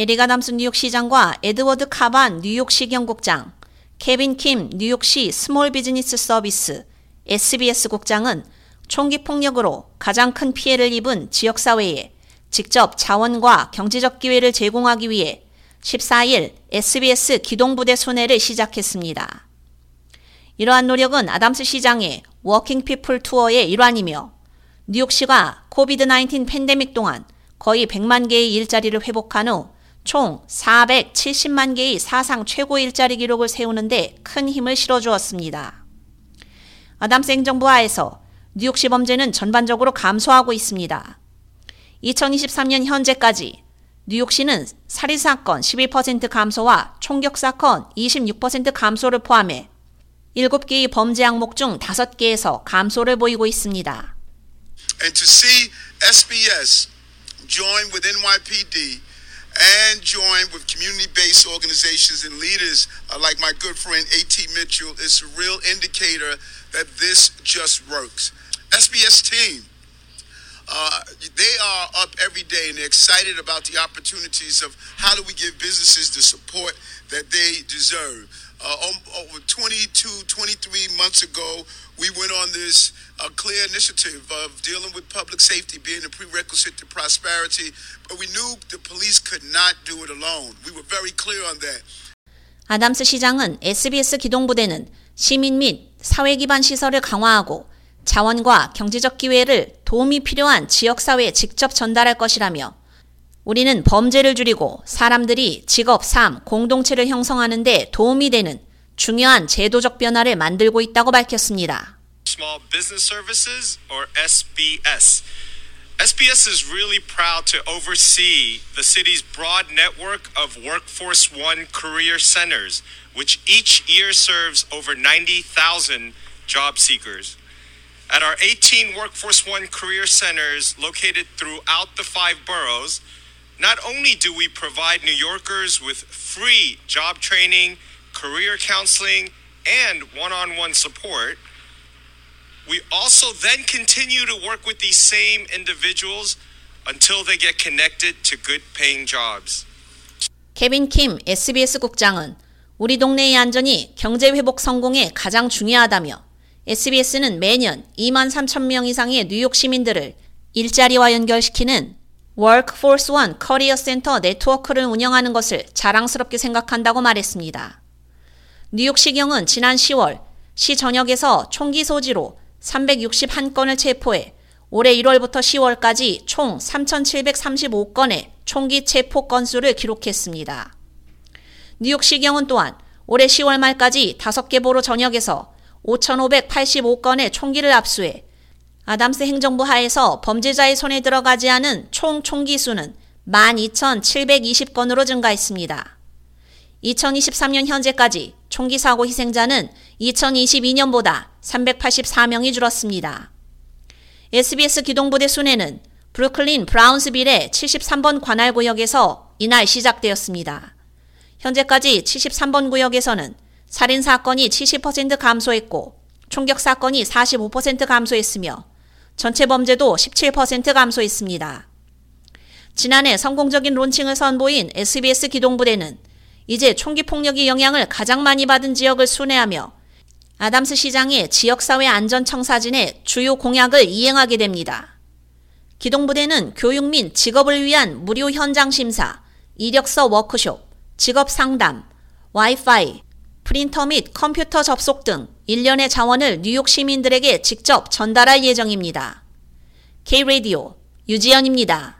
에릭 아담스 뉴욕시장과 에드워드 카반 뉴욕시 경찰국장, 케빈 킴 뉴욕시 Small Business Service SBS 국장은 총기 폭력으로 가장 큰 피해를 입은 지역사회에 직접 자원과 경제적 기회를 제공하기 위해 14일 SBS 기동부대 순회를 시작했습니다. 이러한 노력은 아담스 시장의 Working People Tour의 일환이며 뉴욕시가 COVID 19 팬데믹 동안 거의 100만 개의 일자리를 회복한 후 총 470만 개의 사상 최고 일자리 기록을 세우는데 큰 힘을 실어주었습니다. 아담스 행정부 하에서 뉴욕 시 범죄는 전반적으로 감소하고 있습니다. 2023년 현재까지 뉴욕시는 살인사건 12% 감소와 총격사건 26% 감소를 포함해 7개의 범죄 항목 중 5개에서 감소를 보이고 있습니다. And to see SBS join with NYPD and join with community-based organizations and leaders uh, like my good friend A.T. Mitchell is a real indicator that this just works. SBS team, uh, they are up every day and they're excited about the opportunities of how do we give businesses the support that they deserve. Uh, over 22, 23 months ago, we went on this uh, clear initiative of dealing with public safety being a prerequisite to prosperity, but we knew the police could not do it alone. We were very clear on that. 아담스 시장은 SBS 기동부대는 시민 및 사회 기반 시설을 강화하고 자원과 경제적 기회를 도움이 필요한 지역사회에 직접 전달할 것이라며 우리는 범죄를 줄이고 사람들이 직업, 삶, 공동체를 형성하는 데 도움이 되는 중요한 제도적 변화를 만들고 있다고 밝혔습니다. Small Business Services or SBS. SBS is really proud to oversee the city's broad network of Workforce One career centers, which each year serves over 90,000 job seekers. At our 18 Workforce One career centers located throughout the five boroughs, not only do we provide New Yorkers with free job training, career counseling, and one on one support, we also then continue to work with these same individuals until they get connected to good paying jobs. 케빈 킴 SBS 국장은 우리 동네의 안전이 경제 회복 성공에 가장 중요하다며 SBS는 매년 2만 3천 명 이상의 뉴욕 시민들을 일자리와 연결시키는 Workforce One 커리어 센터 네트워크를 운영하는 것을 자랑스럽게 생각한다고 말했습니다. 뉴욕시경은 지난 10월 시 전역에서 총기 소지로 361건을 체포해 올해 1월부터 10월까지 총 3,735건의 총기 체포 건수를 기록했습니다. 뉴욕시경은 또한 올해 10월 말까지 5개 보로 전역에서 5,585건의 총기를 압수해 아담스 행정부 하에서 범죄자의 손에 들어가지 않은 총 총기 수는 12,720건으로 증가했습니다. 2023년 현재까지 총기 사고 희생자는 2022년보다 384명이 줄었습니다. SBS 기동부대 순회는 브루클린 브라운스빌의 73번 관할 구역에서 이날 시작되었습니다. 현재까지 73번 구역에서는 살인 사건이 70% 감소했고 총격 사건이 45% 감소했으며 전체 범죄도 17% 감소했습니다. 지난해 성공적인 론칭을 선보인 SBS 기동부대는 이제 총기 폭력의 영향을 가장 많이 받은 지역을 순회하며 아담스 시장의 지역사회 안전청사진의 주요 공약을 이행하게 됩니다. 기동부대는 교육 및 직업을 위한 무료 현장 심사, 이력서 워크숍, 직업 상담, 와이파이, 프린터 및 컴퓨터 접속 등 일련의 자원을 뉴욕 시민들에게 직접 전달할 예정입니다. K-Radio 유지연입니다.